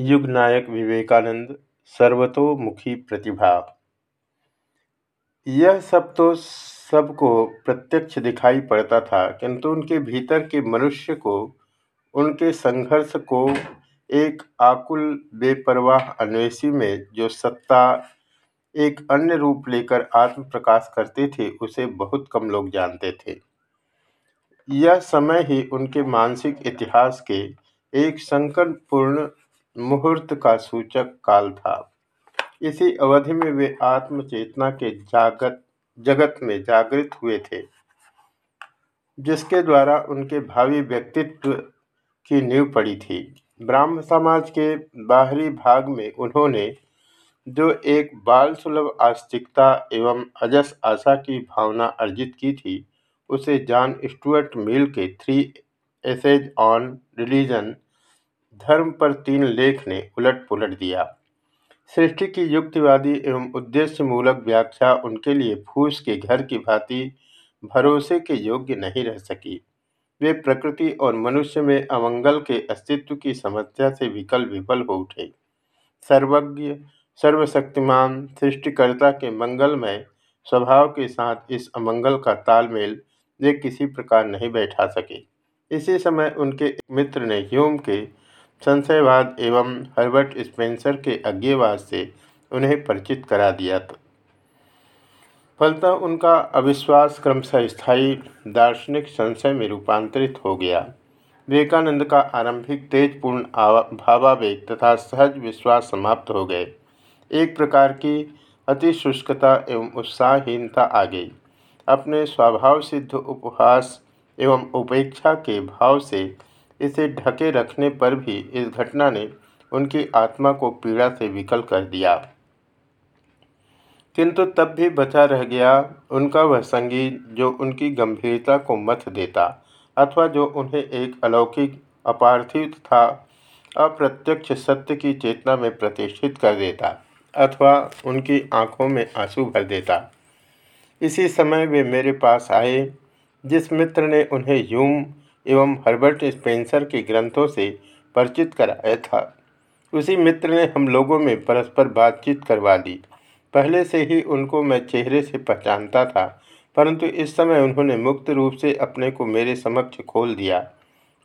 युग नायक विवेकानंद सर्वतोमुखी प्रतिभा। यह सब तो सबको प्रत्यक्ष दिखाई पड़ता था, किंतु उनके भीतर के मनुष्य को, उनके संघर्ष को एक आकुल बेपरवाह अन्वेषी में जो सत्ता एक अन्य रूप लेकर आत्म प्रकाश करते थे, उसे बहुत कम लोग जानते थे। यह समय ही उनके मानसिक इतिहास के एक संकटपूर्ण मुहूर्त का सूचक काल था। इसी अवधि में वे आत्म चेतना के जागत, जगत में जागृत हुए थे, जिसके द्वारा उनके भावी व्यक्तित्व की नींव पड़ी थी। ब्राह्म समाज के बाहरी भाग में उन्होंने जो एक बाल सुलभ आस्तिकता एवं अजस आशा की भावना अर्जित की थी, उसे जॉन स्टुअर्ट मिल के थ्री एसेज ऑन रिलीजन धर्म पर तीन लेख ने उलट पुलट दिया। सृष्टि की युक्तिवादी एवं उद्देश्यमूलक व्याख्या उनके लिए फूस के घर की भांति भरोसे के योग्य नहीं रह सकी। वे प्रकृति और मनुष्य में अमंगल के अस्तित्व की समस्या से विकल विफल हो उठे। सर्वज्ञ, सर्वशक्तिमान, सृष्टिकर्ता के मंगलमय स्वभाव के साथ इस अमंगल का तालमेल वे किसी प्रकार नहीं बैठा सके। इसी समय उनके मित्र ने ह्यूम के संशयवाद एवं हर्बर्ट स्पेंसर के अज्ञेवाद से उन्हें परिचित करा दिया था। फलतः उनका अविश्वास क्रमशः स्थायी दार्शनिक संशय में रूपांतरित हो गया। विवेकानंद का आरंभिक तेजपूर्ण भावावेग तथा सहज विश्वास समाप्त हो गए। एक प्रकार की अति शुष्कता एवं उत्साहहीनता आ गई। अपने स्वभाव सिद्ध उपहास एवं उपेक्षा के भाव से इसे ढके रखने पर भी इस घटना ने उनकी आत्मा को पीड़ा से विकल कर दिया। किंतु तब भी बचा रह गया उनका वह संगीत जो उनकी गंभीरता को मत देता अथवा जो उन्हें एक अलौकिक अपार्थिव तथा अप्रत्यक्ष सत्य की चेतना में प्रतिष्ठित कर देता अथवा उनकी आँखों में आँसू भर देता। इसी समय वे मेरे पास आए, जिस मित्र ने उन्हें ह्यूम एवं हर्बर्ट स्पेंसर के ग्रंथों से परिचित कराया था। उसी मित्र ने हम लोगों में परस्पर बातचीत करवा दी। पहले से ही उनको मैं चेहरे से पहचानता था, परंतु इस समय उन्होंने मुक्त रूप से अपने को मेरे समक्ष खोल दिया।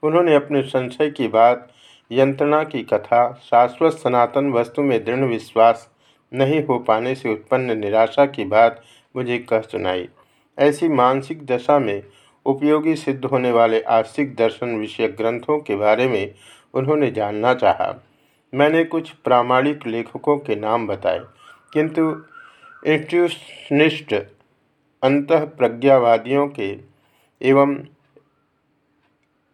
उन्होंने अपने संशय की बात, यंत्रणा की कथा, शाश्वत सनातन वस्तु में दृढ़ विश्वास नहीं हो पाने से उत्पन्न निराशा की बात मुझे कह सुनाई। ऐसी मानसिक दशा में उपयोगी सिद्ध होने वाले आस्तिक दर्शन विषयक ग्रंथों के बारे में उन्होंने जानना चाहा। मैंने कुछ प्रामाणिक लेखकों के नाम बताए, किंतु इंस्टीट्यूशनिस्ट अंत प्रज्ञावादियों के एवं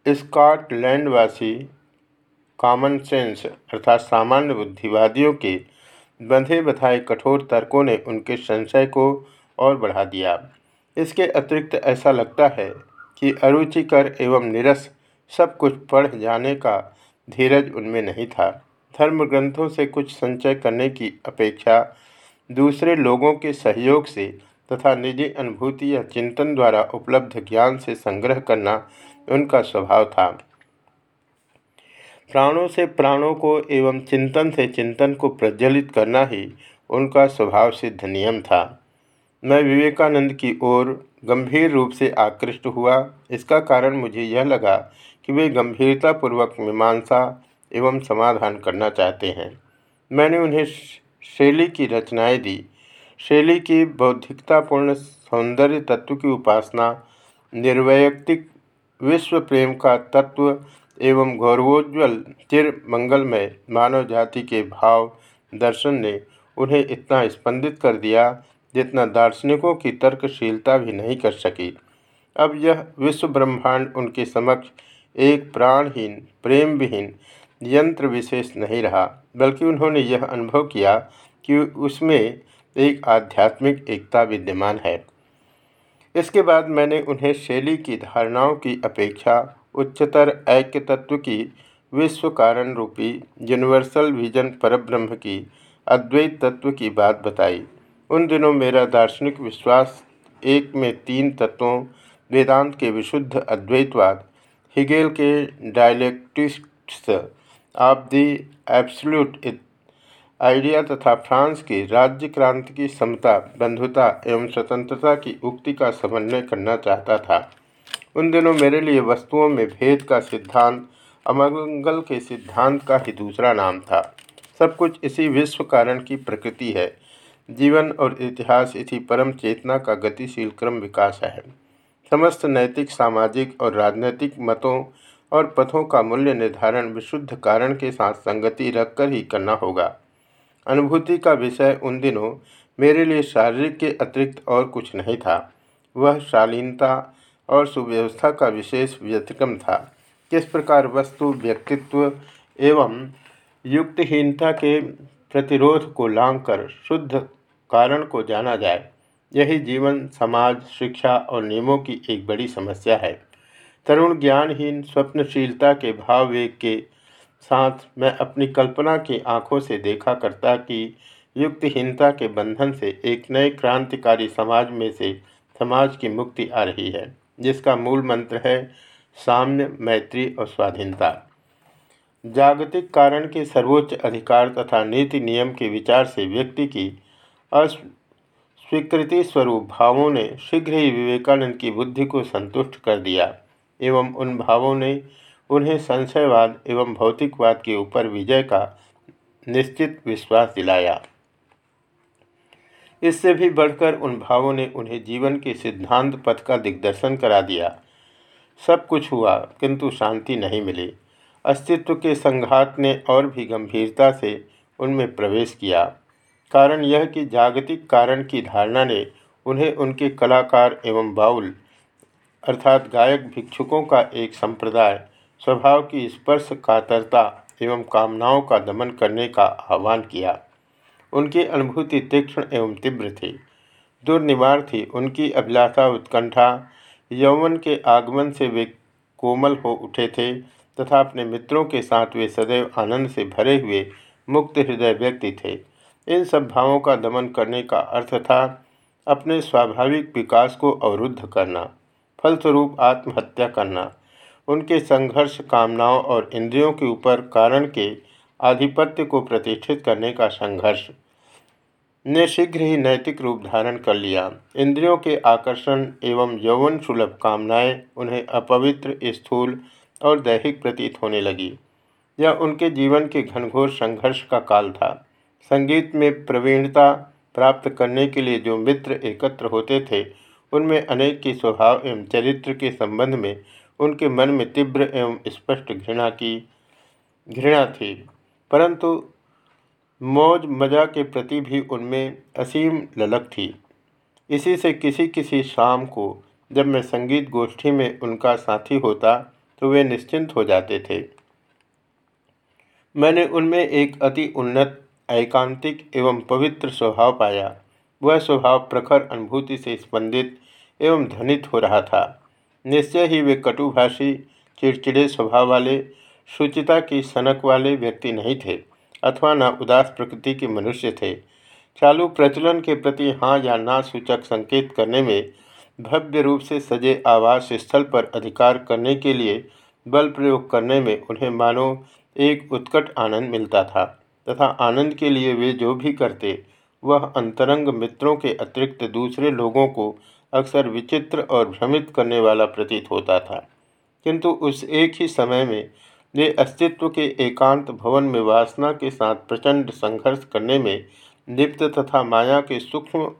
स्कॉटलैंडवासी कॉमन सेंस अर्थात सामान्य बुद्धिवादियों के बंधे बधाए कठोर तर्कों ने उनके संशय को और बढ़ा दिया। इसके अतिरिक्त ऐसा लगता है कि अरुचिकर एवं निरस सब कुछ पढ़ जाने का धीरज उनमें नहीं था। धर्म ग्रंथों से कुछ संचय करने की अपेक्षा दूसरे लोगों के सहयोग से तथा निजी अनुभूति या चिंतन द्वारा उपलब्ध ज्ञान से संग्रह करना उनका स्वभाव था। प्राणों से प्राणों को एवं चिंतन से चिंतन को प्रज्वलित करना ही उनका स्वभाव सिद्ध नियम था। मैं विवेकानंद की ओर गंभीर रूप से आकृष्ट हुआ। इसका कारण मुझे यह लगा कि वे गंभीरतापूर्वक मीमांसा एवं समाधान करना चाहते हैं। मैंने उन्हें शैली की रचनाएँ दी। शैली की बौद्धिकतापूर्ण सौंदर्य तत्व की उपासना, निर्वैयक्तिक विश्व प्रेम का तत्व एवं गौरवोज्वल चिर मंगलमय मानव जाति के भाव दर्शन ने उन्हें इतना स्पंदित कर दिया जितना दार्शनिकों की तर्कशीलता भी नहीं कर सकी। अब यह विश्व ब्रह्मांड उनके समक्ष एक प्राणहीन प्रेम विहीन यंत्र विशेष नहीं रहा, बल्कि उन्होंने यह अनुभव किया कि उसमें एक आध्यात्मिक एकता विद्यमान है। इसके बाद मैंने उन्हें शैली की धारणाओं की अपेक्षा उच्चतर ऐक्य तत्व की विश्व कारण रूपी यूनिवर्सल विजन परब्रह्म की अद्वैत तत्व की बात बताई। उन दिनों मेरा दार्शनिक विश्वास, एक में तीन तत्वों, वेदांत के विशुद्ध अद्वैतवाद, हिगेल के dialectics of the absolute idea तथा फ्रांस की राज्य क्रांति की समता, बंधुता एवं स्वतंत्रता की उक्ति का समन्वय करना चाहता था। उन दिनों मेरे लिए वस्तुओं में भेद का सिद्धांत, अमंगल के सिद्धांत का ही दूसरा नाम था। सब कुछ इसी विश्व कारण की प्रकृति है। जीवन और इतिहास इसी परम चेतना का गतिशील क्रम विकास है। समस्त नैतिक, सामाजिक और राजनैतिक मतों और पथों का मूल्य निर्धारण विशुद्ध कारण के साथ संगति रखकर ही करना होगा। अनुभूति का विषय उन दिनों मेरे लिए शारीरिक के अतिरिक्त और कुछ नहीं था। वह शालीनता और सुव्यवस्था का विशेष व्यतिक्रम था। किस प्रकार वस्तु, व्यक्तित्व एवं युक्तहीनता के प्रतिरोध को लांग कर शुद्ध कारण को जाना जाए। यही जीवन, समाज, शिक्षा और नियमों की एक बड़ी समस्या है। तरुण ज्ञानहीन, स्वप्नशीलता के भाव वेग के साथ मैं अपनी कल्पना की आँखों से देखा करता कि युक्तहीनता के बंधन से एक नए क्रांतिकारी समाज में से समाज की मुक्ति आ रही है, जिसका मूल मंत्र है साम्य, मैत्री और स्वाधीनता। जागतिक कारण के सर्वोच्च अधिकार तथा नीति नियम के विचार से व्यक्ति की अस्वीकृति स्वरूप भावों ने शीघ्र ही विवेकानंद की बुद्धि को संतुष्ट कर दिया एवं उन भावों ने उन्हें संशयवाद एवं भौतिकवाद के ऊपर विजय का निश्चित विश्वास दिलाया। इससे भी बढ़कर उन भावों ने उन्हें जीवन के सिद्धांत पथ का दिग्दर्शन करा दिया। सब कुछ हुआ, किंतु शांति नहीं मिली। अस्तित्व के संघात ने और भी गंभीरता से उनमें प्रवेश किया। कारण यह कि जागतिक कारण की धारणा ने उन्हें उनके कलाकार एवं बाउल, अर्थात गायक भिक्षुकों का एक संप्रदाय, स्वभाव की स्पर्श, कातरता एवं कामनाओं का दमन करने का आह्वान किया। उनकी अनुभूति तीक्ष्ण एवं तीव्र थी। दुर्निवार थी उनकी अभिलाषा उत्कंठा। यौवन के आगमन से वे कोमल हो उठे थे। तथा अपने मित्रों के साथ वे सदैव आनंद से भरे हुए मुक्त हृदय व्यक्ति थे। इन सब भावों का दमन करने का अर्थ था अपने स्वाभाविक विकास को अवरुद्ध करना, फलस्वरूप आत्महत्या करना। उनके संघर्ष, कामनाओं और इंद्रियों के ऊपर कारण के आधिपत्य को प्रतिष्ठित करने का संघर्ष ने शीघ्र ही नैतिक रूप धारण कर लिया। इंद्रियों के आकर्षण एवं यौवन सुलभ कामनाएँ उन्हें अपवित्र, स्थूल और दैहिक प्रतीत होने लगी। यह उनके जीवन के घनघोर संघर्ष का काल था। संगीत में प्रवीणता प्राप्त करने के लिए जो मित्र एकत्र होते थे, उनमें अनेक के स्वभाव एवं चरित्र के संबंध में उनके मन में तीव्र एवं स्पष्ट घृणा की, घृणा थी। परंतु मौज मज़ा के प्रति भी उनमें असीम ललक थी। इसी से किसी किसी शाम को जब मैं संगीत गोष्ठी में उनका साथी होता तो वे निश्चिंत हो जाते थे। मैंने उनमें एक अति उन्नत, एकांतिक एवं पवित्र स्वभाव पाया। वह स्वभाव प्रखर अनुभूति से स्पंदित एवं ध्वनित हो रहा था। निश्चय ही वे कटुभाषी, चिड़चिड़े स्वभाव वाले, शुचिता की सनक वाले व्यक्ति नहीं थे, अथवा न उदास प्रकृति के मनुष्य थे। चालू प्रचलन के प्रति हाँ या ना सूचक संकेत करने में भव्य रूप से सजे आवास स्थल पर अधिकार करने के लिए बल प्रयोग करने में उन्हें मानो एक उत्कट आनंद मिलता था, तथा आनंद के लिए वे जो भी करते, वह अंतरंग मित्रों के अतिरिक्त दूसरे लोगों को अक्सर विचित्र और भ्रमित करने वाला प्रतीत होता था। किंतु उस एक ही समय में वे अस्तित्व के एकांत भवन में वासना के साथ प्रचंड संघर्ष करने में लिप्त तथा माया के सूक्ष्म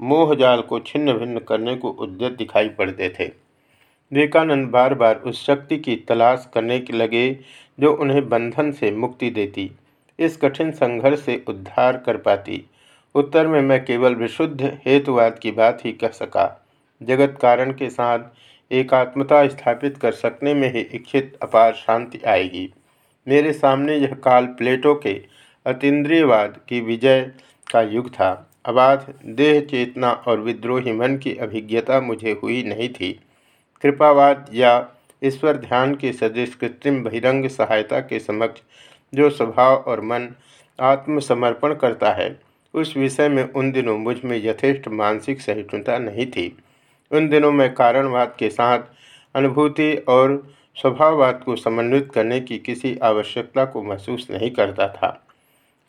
मोहजाल को छिन्न भिन्न करने को उद्यत दिखाई पड़ते थे। विवेकानंद बार बार उस शक्ति की तलाश करने के लगे जो उन्हें बंधन से मुक्ति देती, इस कठिन संघर्ष से उद्धार कर पाती। उत्तर में मैं केवल विशुद्ध हेतुवाद की बात ही कह सका। जगत कारण के साथ एकात्मता स्थापित कर सकने में ही इच्छित अपार शांति आएगी। मेरे सामने यह काल प्लेटो के अतीन्द्रियवाद की विजय का युग था। अबाध देह चेतना और विद्रोही मन की अभिज्ञता मुझे हुई नहीं थी। कृपावाद या ईश्वर ध्यान के सदृश कृत्रिम बहिरंग सहायता के समक्ष जो स्वभाव और मन आत्मसमर्पण करता है, उस विषय में उन दिनों मुझमें यथेष्ट मानसिक सहिष्णुता नहीं थी। उन दिनों में कारणवाद के साथ अनुभूति और स्वभाववाद को समन्वित करने की किसी आवश्यकता को महसूस नहीं करता था।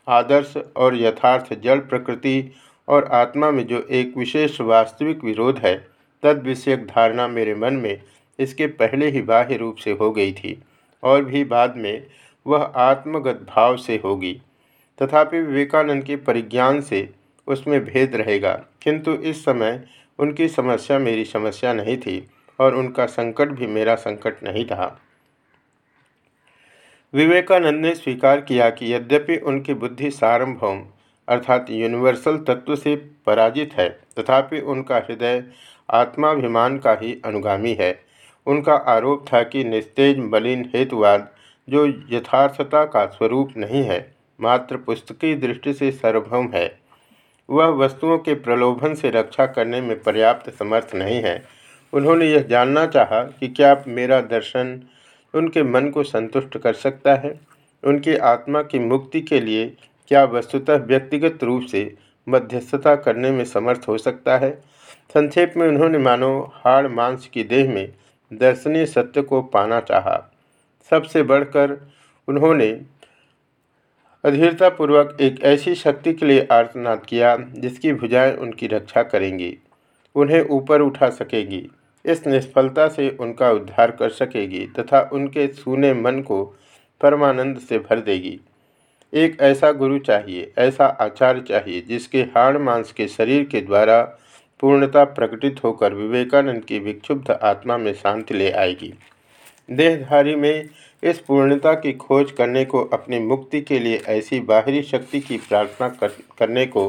आदर्श और यथार्थ जड़ प्रकृति और आत्मा में जो एक विशेष वास्तविक विरोध है तद विषयक धारणा मेरे मन में इसके पहले ही बाह्य रूप से हो गई थी, और भी बाद में वह आत्मगत भाव से होगी। तथापि विवेकानंद के परिज्ञान से उसमें भेद रहेगा, किंतु इस समय उनकी समस्या मेरी समस्या नहीं थी, और उनका संकट भी मेरा संकट नहीं था। विवेकानंद ने स्वीकार किया कि यद्यपि उनकी बुद्धि सार्वभौम अर्थात यूनिवर्सल तत्व से पराजित है, तथापि उनका हृदय आत्माभिमान का ही अनुगामी है। उनका आरोप था कि निस्तेज मलिन हेतुवाद जो यथार्थता का स्वरूप नहीं है, मात्र पुस्तकीय दृष्टि से सार्वभौम है। वह वस्तुओं के प्रलोभन से रक्षा करने में पर्याप्त समर्थ नहीं है। उन्होंने यह जानना चाहा कि क्या मेरा दर्शन उनके मन को संतुष्ट कर सकता है? उनकी आत्मा की मुक्ति के लिए क्या वस्तुतः व्यक्तिगत रूप से मध्यस्थता करने में समर्थ हो सकता है? संक्षेप में उन्होंने मानो हाड़ मांस की देह में दर्शनीय सत्य को पाना चाहा। सबसे बढ़कर उन्होंने अधीरतापूर्वक एक ऐसी शक्ति के लिए आर्तनाद किया, जिसकी भुजाएँ उनकी रक्षा करेंगी, उन्हें ऊपर उठा सकेगी, इस निष्फलता से उनका उद्धार कर सकेगी, तथा उनके सूने मन को परमानंद से भर देगी। एक ऐसा गुरु चाहिए ऐसा आचार्य चाहिए जिसके हाड़ मांस के शरीर के द्वारा पूर्णता प्रकटित होकर विवेकानंद की विक्षुब्ध आत्मा में शांति ले आएगी। देहधारी में इस पूर्णता की खोज करने को अपनी मुक्ति के लिए ऐसी बाहरी शक्ति की प्रार्थना कर, करने को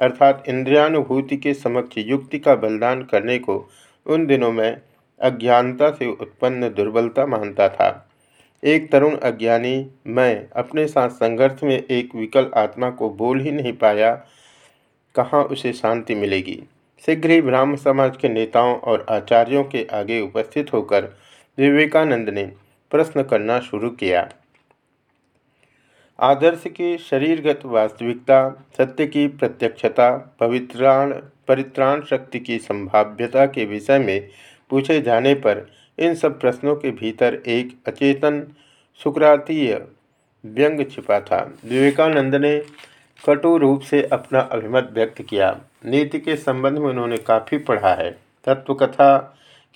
अर्थात इंद्रियानुभूति के समक्ष युक्ति का बलिदान करने को उन दिनों में अज्ञानता से उत्पन्न दुर्बलता मानता था। एक तरुण अज्ञानी, मैं अपने साथ संघर्ष में एक विकल आत्मा को बोल ही नहीं पाया, कहाँ उसे शांति मिलेगी? शीघ्र ही ब्राह्म समाज के नेताओं और आचार्यों के आगे उपस्थित होकर विवेकानंद ने प्रश्न करना शुरू किया। आदर्श की शरीरगत वास्तविकता, सत्य की प्रत्यक्षता, पवित्राण, परित्राण शक्ति की संभाव्यता के विषय में पूछे जाने पर इन सब प्रश्नों के भीतर एक अचेतन, सुक्रातीय व्यंग छिपा था। विवेकानंद ने कटु रूप से अपना अभिमत व्यक्त किया। नीति के संबंध में उन्होंने काफ़ी पढ़ा है। तत्वकथा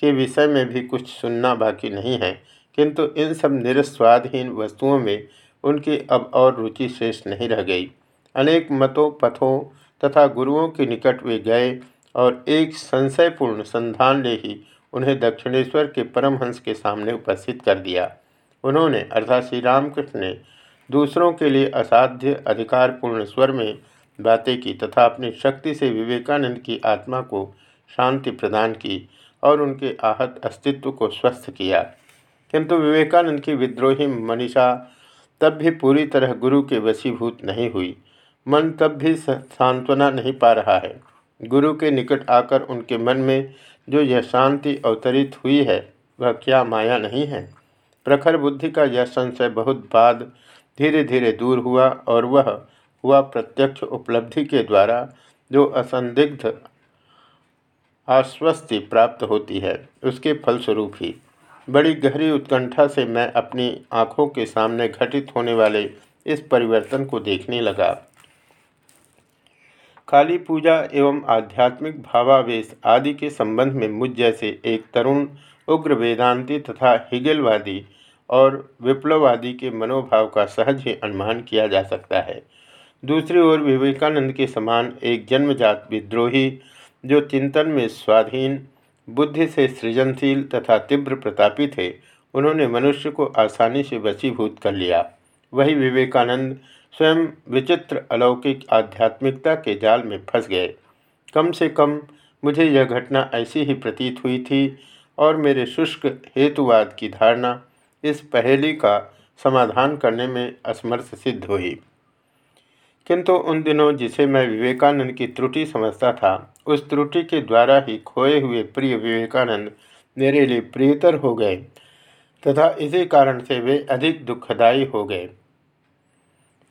के विषय में भी कुछ सुनना बाकी नहीं है, किंतु इन सब निरस्वादहीन वस्तुओं में उनकी अब और रुचि शेष नहीं रह गई। अनेक मतों, पथों तथा गुरुओं के निकट वे गए और एक संशयपूर्ण संधान ले ही उन्हें दक्षिणेश्वर के परमहंस के सामने उपस्थित कर दिया। उन्होंने, अर्थात श्री रामकृष्ण ने, दूसरों के लिए असाध्य, अधिकारपूर्ण स्वर में बातें की तथा अपनी शक्ति से विवेकानंद की आत्मा को शांति प्रदान की और उनके आहत अस्तित्व को स्वस्थ किया। किंतु विवेकानंद की विद्रोही मनीषा तब भी पूरी तरह गुरु के वशीभूत नहीं हुई। मन तब भी सांत्वना नहीं पा रहा है। गुरु के निकट आकर उनके मन में जो यह शांति अवतरित हुई है, वह क्या माया नहीं है? प्रखर बुद्धि का यह संशय बहुत बाद धीरे धीरे दूर हुआ और वह हुआ प्रत्यक्ष उपलब्धि के द्वारा जो असंदिग्ध आश्वस्ति प्राप्त होती है, उसके फलस्वरूप ही। बड़ी गहरी उत्कंठा से मैं अपनी आँखों के सामने घटित होने वाले इस परिवर्तन को देखने लगा। काली पूजा एवं आध्यात्मिक भावावेश आदि के संबंध में मुझ जैसे एक तरुण, उग्र वेदांती तथा हिगेलवादी और विप्लववादी के मनोभाव का सहज ही अनुमान किया जा सकता है। दूसरी ओर विवेकानंद के समान एक जन्मजात विद्रोही, जो चिंतन में स्वाधीन, बुद्धि से सृजनशील तथा तीव्र प्रतापी थे उन्होंने मनुष्य को आसानी से वशीभूत कर लिया। वही विवेकानंद स्वयं विचित्र अलौकिक आध्यात्मिकता के जाल में फंस गए। कम से कम मुझे यह घटना ऐसी ही प्रतीत हुई थी और मेरे शुष्क हेतुवाद की धारणा इस पहेली का समाधान करने में असमर्थ सिद्ध हुई। किंतु उन दिनों जिसे मैं विवेकानंद की त्रुटि समझता था, उस त्रुटि के द्वारा ही खोए हुए प्रिय विवेकानंद मेरे लिए प्रियतर हो गए, तथा इसी कारण से वे अधिक दुखदायी हो गए।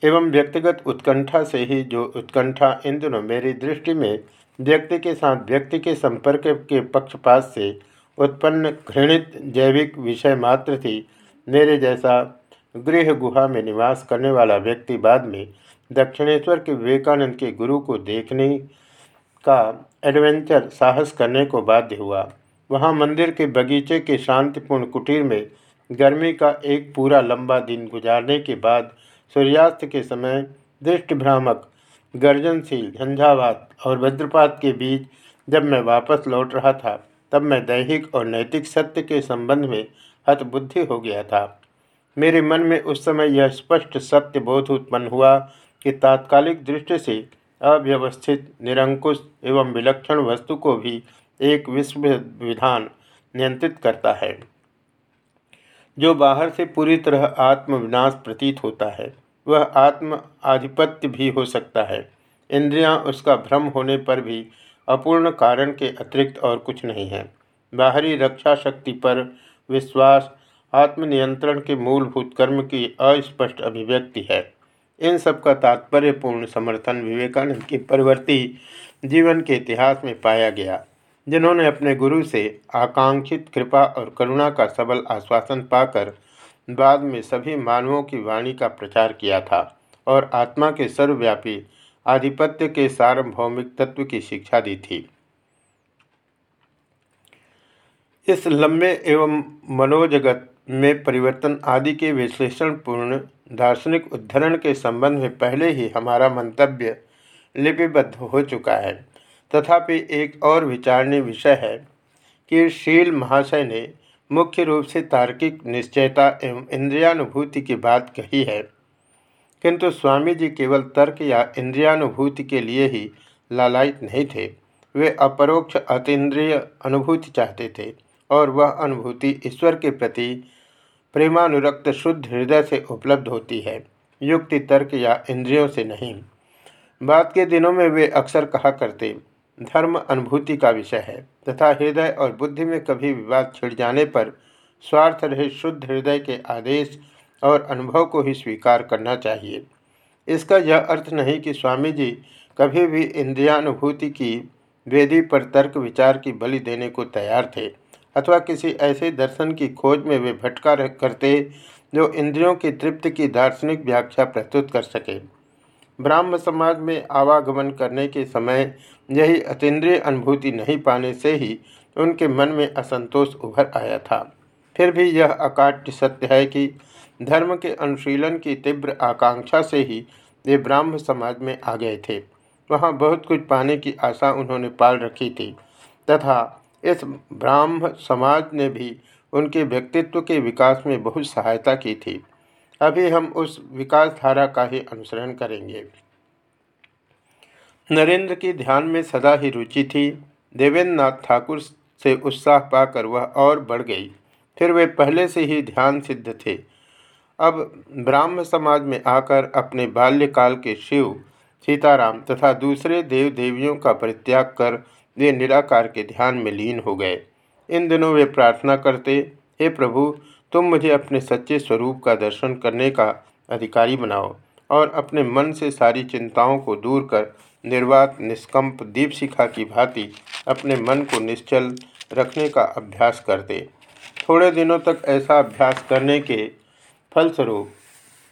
एवं व्यक्तिगत उत्कंठा से ही जो उत्कंठा इन दिनों मेरी दृष्टि में व्यक्ति के साथ व्यक्ति के संपर्क के पक्षपात से उत्पन्न घृणित जैविक विषय मात्र थी, मेरे जैसा गृह गुहा में निवास करने वाला व्यक्ति बाद में दक्षिणेश्वर के विवेकानंद के गुरु को देखने का एडवेंचर साहस करने को बाध्य हुआ। वहाँ मंदिर के बगीचे के शांतिपूर्ण कुटीर में गर्मी का एक पूरा लंबा दिन गुजारने के बाद सूर्यास्त के समय दृष्टि भ्रामक गर्जनशील झंझावात और वज्रपात के बीच जब मैं वापस लौट रहा था, तब मैं दैहिक और नैतिक सत्य के संबंध में हतबुद्धि हो गया था। मेरे मन में उस समय यह स्पष्ट सत्य बोध उत्पन्न हुआ कि तात्कालिक दृष्टि से अव्यवस्थित, निरंकुश एवं विलक्षण वस्तु को भी एक विश्व विधान नियंत्रित करता है, जो बाहर से पूरी तरह आत्मविनाश प्रतीत होता है। वह आत्म आधिपत्य भी हो सकता है। इंद्रियाँ उसका भ्रम होने पर भी अपूर्ण कारण के अतिरिक्त और कुछ नहीं है। बाहरी रक्षा शक्ति पर विश्वास, आत्मनियंत्रण के मूलभूत कर्म की अस्पष्ट अभिव्यक्ति है। इन सब का तात्पर्यपूर्ण समर्थन विवेकानंद के परिवर्ती जीवन के इतिहास में पाया गया, जिन्होंने अपने गुरु से आकांक्षित कृपा और करुणा का सबल आश्वासन पाकर बाद में सभी मानवों की वाणी का प्रचार किया था और आत्मा के सर्वव्यापी आधिपत्य के सार्वभौमिक तत्व की शिक्षा दी थी। इस लंबे एवं मनोजगत में परिवर्तन आदि के विश्लेषणपूर्ण दार्शनिक उद्धरण के संबंध में पहले ही हमारा मंतव्य लिपिबद्ध हो चुका है। तथापि एक और विचारणीय विषय है कि शील महाशय ने मुख्य रूप से तार्किक निश्चयता एवं इंद्रियानुभूति की बात कही है। किंतु स्वामी जी केवल तर्क या इंद्रियानुभूति के लिए ही लालायित नहीं थे। वे अपरोक्ष अतीन्द्रिय अनुभूति चाहते थे और वह अनुभूति ईश्वर के प्रति प्रेमानुरक्त शुद्ध हृदय से उपलब्ध होती है, युक्ति तर्क या इंद्रियों से नहीं। बाद के दिनों में वे अक्सर कहा करते धर्म अनुभूति का विषय है। तथा हृदय और बुद्धि में कभी विवाद छिड़ जाने पर स्वार्थ रहे शुद्ध हृदय के आदेश और अनुभव को ही स्वीकार करना चाहिए। इसका यह अर्थ नहीं कि स्वामी जी कभी भी इंद्रियानुभूति की वेदी पर तर्क विचार की बलि देने को तैयार थे, अथवा किसी ऐसे दर्शन की खोज में वे भटका करते जो इंद्रियों की तृप्ति की दार्शनिक व्याख्या प्रस्तुत कर सके। ब्राह्म समाज में आवागमन करने के समय यही अतीन्द्रिय अनुभूति नहीं पाने से ही उनके मन में असंतोष उभर आया था। फिर भी यह अकाट्य सत्य है कि धर्म के अनुशीलन की तीव्र आकांक्षा से ही वे ब्राह्म समाज में आ गए थे। वहाँ बहुत कुछ पाने की आशा उन्होंने पाल रखी थी। तथा इस ब्राह्म समाज ने भी उनके व्यक्तित्व के विकास में बहुत सहायता की थी। अभी हम उस विकास धारा का ही अनुसरण करेंगे। नरेंद्र की ध्यान में सदा ही रुचि थी। देवेंद्र नाथ ठाकुर से उत्साह पाकर वह और बढ़ गई। फिर वे पहले से ही ध्यान सिद्ध थे। अब ब्राह्म समाज में आकर अपने बाल्यकाल के शिव, सीताराम तथा दूसरे देव देवियों का परित्याग कर वे निराकार के ध्यान में लीन हो गए। इन दिनों वे प्रार्थना करते, हे प्रभु, तुम मुझे अपने सच्चे स्वरूप का दर्शन करने का अधिकारी बनाओ और अपने मन से सारी चिंताओं को दूर कर निर्वात, निष्कंप, दीप शिखा की भांति अपने मन को निश्चल रखने का अभ्यास करते। थोड़े दिनों तक ऐसा अभ्यास करने के फलस्वरूप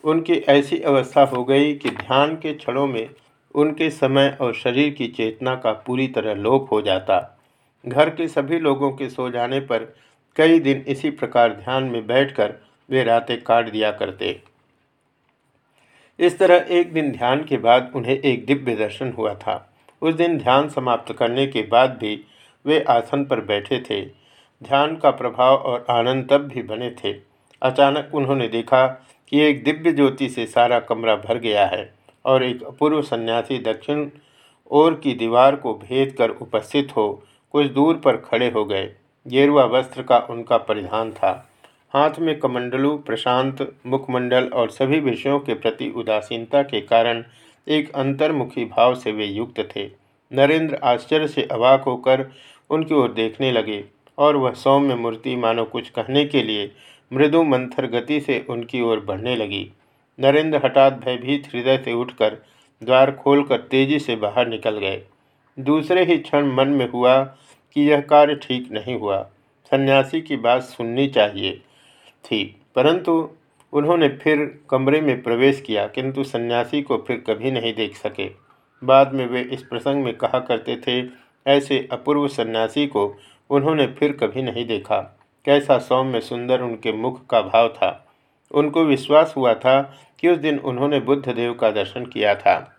उनकी ऐसी अवस्था हो गई कि ध्यान के क्षणों में उनके समय और शरीर की चेतना का पूरी तरह लोप हो जाता। घर के सभी लोगों के सो जाने पर कई दिन इसी प्रकार ध्यान में बैठकर वे रातें काट दिया करते। इस तरह एक दिन ध्यान के बाद उन्हें एक दिव्य दर्शन हुआ था। उस दिन ध्यान समाप्त करने के बाद भी वे आसन पर बैठे थे। ध्यान का प्रभाव और आनंद तब भी बने थे। अचानक उन्होंने देखा कि एक दिव्य ज्योति से सारा कमरा भर गया है और एक अपूर्व सन्यासी दक्षिण ओर की दीवार को भेद कर उपस्थित हो कुछ दूर पर खड़े हो गए। गेरुआ वस्त्र का उनका परिधान था। हाथ में कमंडलू, प्रशांत, मुखमंडल और सभी विषयों के प्रति उदासीनता के कारण एक अंतर्मुखी भाव से वे युक्त थे। नरेंद्र आश्चर्य से अवाक होकर उनकी ओर देखने लगे और वह सौम्य मूर्ति मानो कुछ कहने के लिए मृदु मंथर गति से उनकी ओर बढ़ने लगी। नरेंद्र हठात भयभीत हृदय से उठकर द्वार खोलकर तेज़ी से बाहर निकल गए। दूसरे ही क्षण मन में हुआ कि यह कार्य ठीक नहीं हुआ। सन्यासी की बात सुननी चाहिए। थी। परंतु उन्होंने फिर कमरे में प्रवेश किया, किंतु सन्यासी को फिर कभी नहीं देख सके। बाद में वे इस प्रसंग में कहा करते थे, ऐसे अपूर्व सन्यासी को उन्होंने फिर कभी नहीं देखा। कैसा सौम्य सुंदर उनके मुख का भाव था। उनको विश्वास हुआ था कि उस दिन उन्होंने बुद्धदेव का दर्शन किया था।